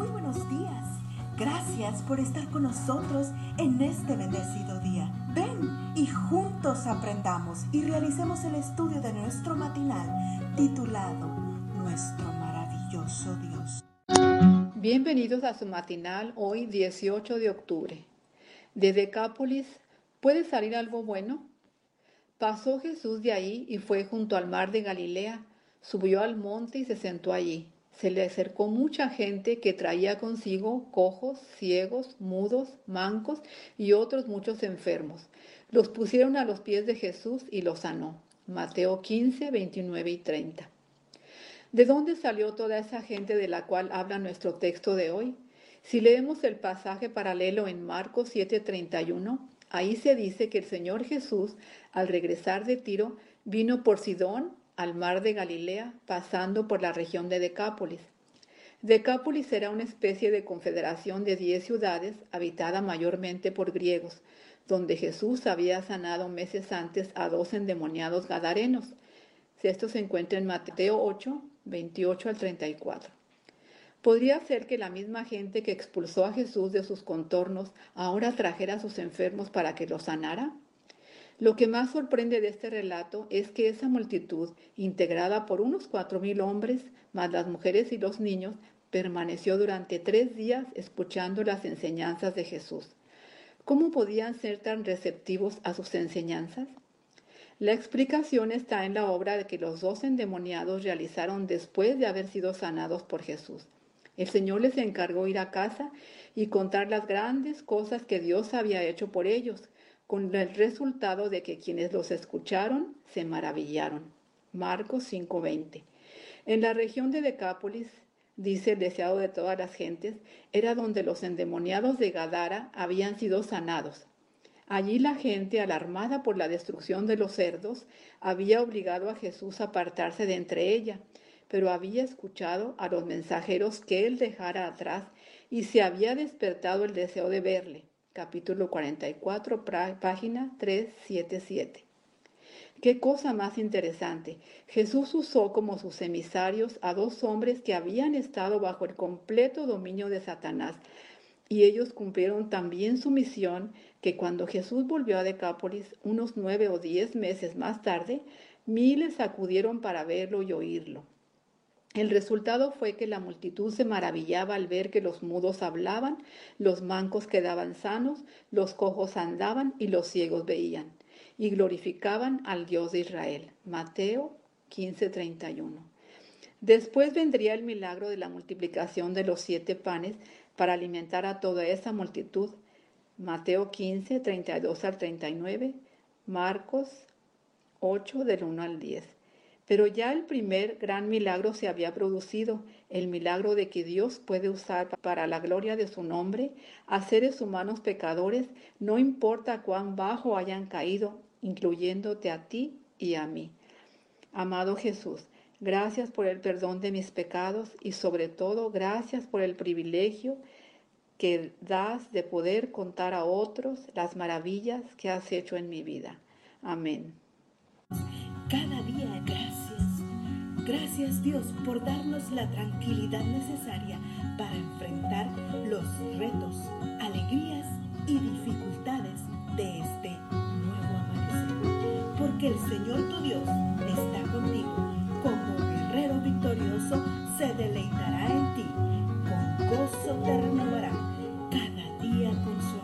Muy buenos días. Gracias por estar con nosotros en este bendecido día. Ven y juntos aprendamos y realicemos el estudio de nuestro matinal titulado Nuestro maravilloso Dios. Bienvenidos a su matinal hoy 18 de octubre. De Decápolis, ¿puede salir algo bueno? Pasó Jesús de ahí y fue junto al mar de Galilea, subió al monte y se sentó allí. Se le acercó mucha gente que traía consigo cojos, ciegos, mudos, mancos y otros muchos enfermos. Los pusieron a los pies de Jesús y los sanó. Mateo 15, 29 y 30. ¿De dónde salió toda esa gente de la cual habla nuestro texto de hoy? Si leemos el pasaje paralelo en Marcos 7:31, ahí se dice que el Señor Jesús, al regresar de Tiro, vino por Sidón al mar de Galilea, pasando por la región de Decápolis. Decápolis era una especie de confederación de diez ciudades habitada mayormente por griegos, donde Jesús había sanado meses antes a dos endemoniados gadarenos. Esto se encuentra en Mateo 8, 28 al 34. ¿Podría ser que la misma gente que expulsó a Jesús de sus contornos ahora trajera a sus enfermos para que los sanara? Lo que más sorprende de este relato es que esa multitud, integrada por unos cuatro mil hombres, más las mujeres y los niños, permaneció durante tres días escuchando las enseñanzas de Jesús. ¿Cómo podían ser tan receptivos a sus enseñanzas? La explicación está en la obra que los dos endemoniados realizaron después de haber sido sanados por Jesús. El Señor les encargó ir a casa y contar las grandes cosas que Dios había hecho por ellos, con el resultado de que quienes los escucharon se maravillaron. Marcos 5:20. En la región de Decápolis, dice el deseado de todas las gentes, era donde los endemoniados de Gadara habían sido sanados. Allí la gente, alarmada por la destrucción de los cerdos, había obligado a Jesús a apartarse de entre ella, pero había escuchado a los mensajeros que él dejara atrás y se había despertado el deseo de verle capítulo 44, página 377. Qué cosa más interesante. Jesús usó como sus emisarios a dos hombres que habían estado bajo el completo dominio de Satanás, y ellos cumplieron también su misión que cuando Jesús volvió a Decápolis, unos nueve o diez meses más tarde, miles acudieron para verlo y oírlo. El resultado fue que la multitud se maravillaba al ver que los mudos hablaban, los mancos quedaban sanos, los cojos andaban y los ciegos veían, y glorificaban al Dios de Israel. Mateo 15:31. Después vendría el milagro de la multiplicación de los siete panes para alimentar a toda esa multitud. Mateo 15, 32 al 39, Marcos 8 del 1 al 10. Pero ya el primer gran milagro se había producido, el milagro de que Dios puede usar para la gloria de su nombre a seres humanos pecadores, no importa cuán bajo hayan caído, incluyéndote a ti y a mí. Amado Jesús, gracias por el perdón de mis pecados y sobre todo gracias por el privilegio que das de poder contar a otros las maravillas que has hecho en mi vida. Amén. Cada día Gracias Dios por darnos la tranquilidad necesaria para enfrentar los retos, alegrías y dificultades de este nuevo amanecer. Porque el Señor tu Dios está contigo. Como guerrero victorioso se deleitará en ti. Con gozo te renovará cada día con su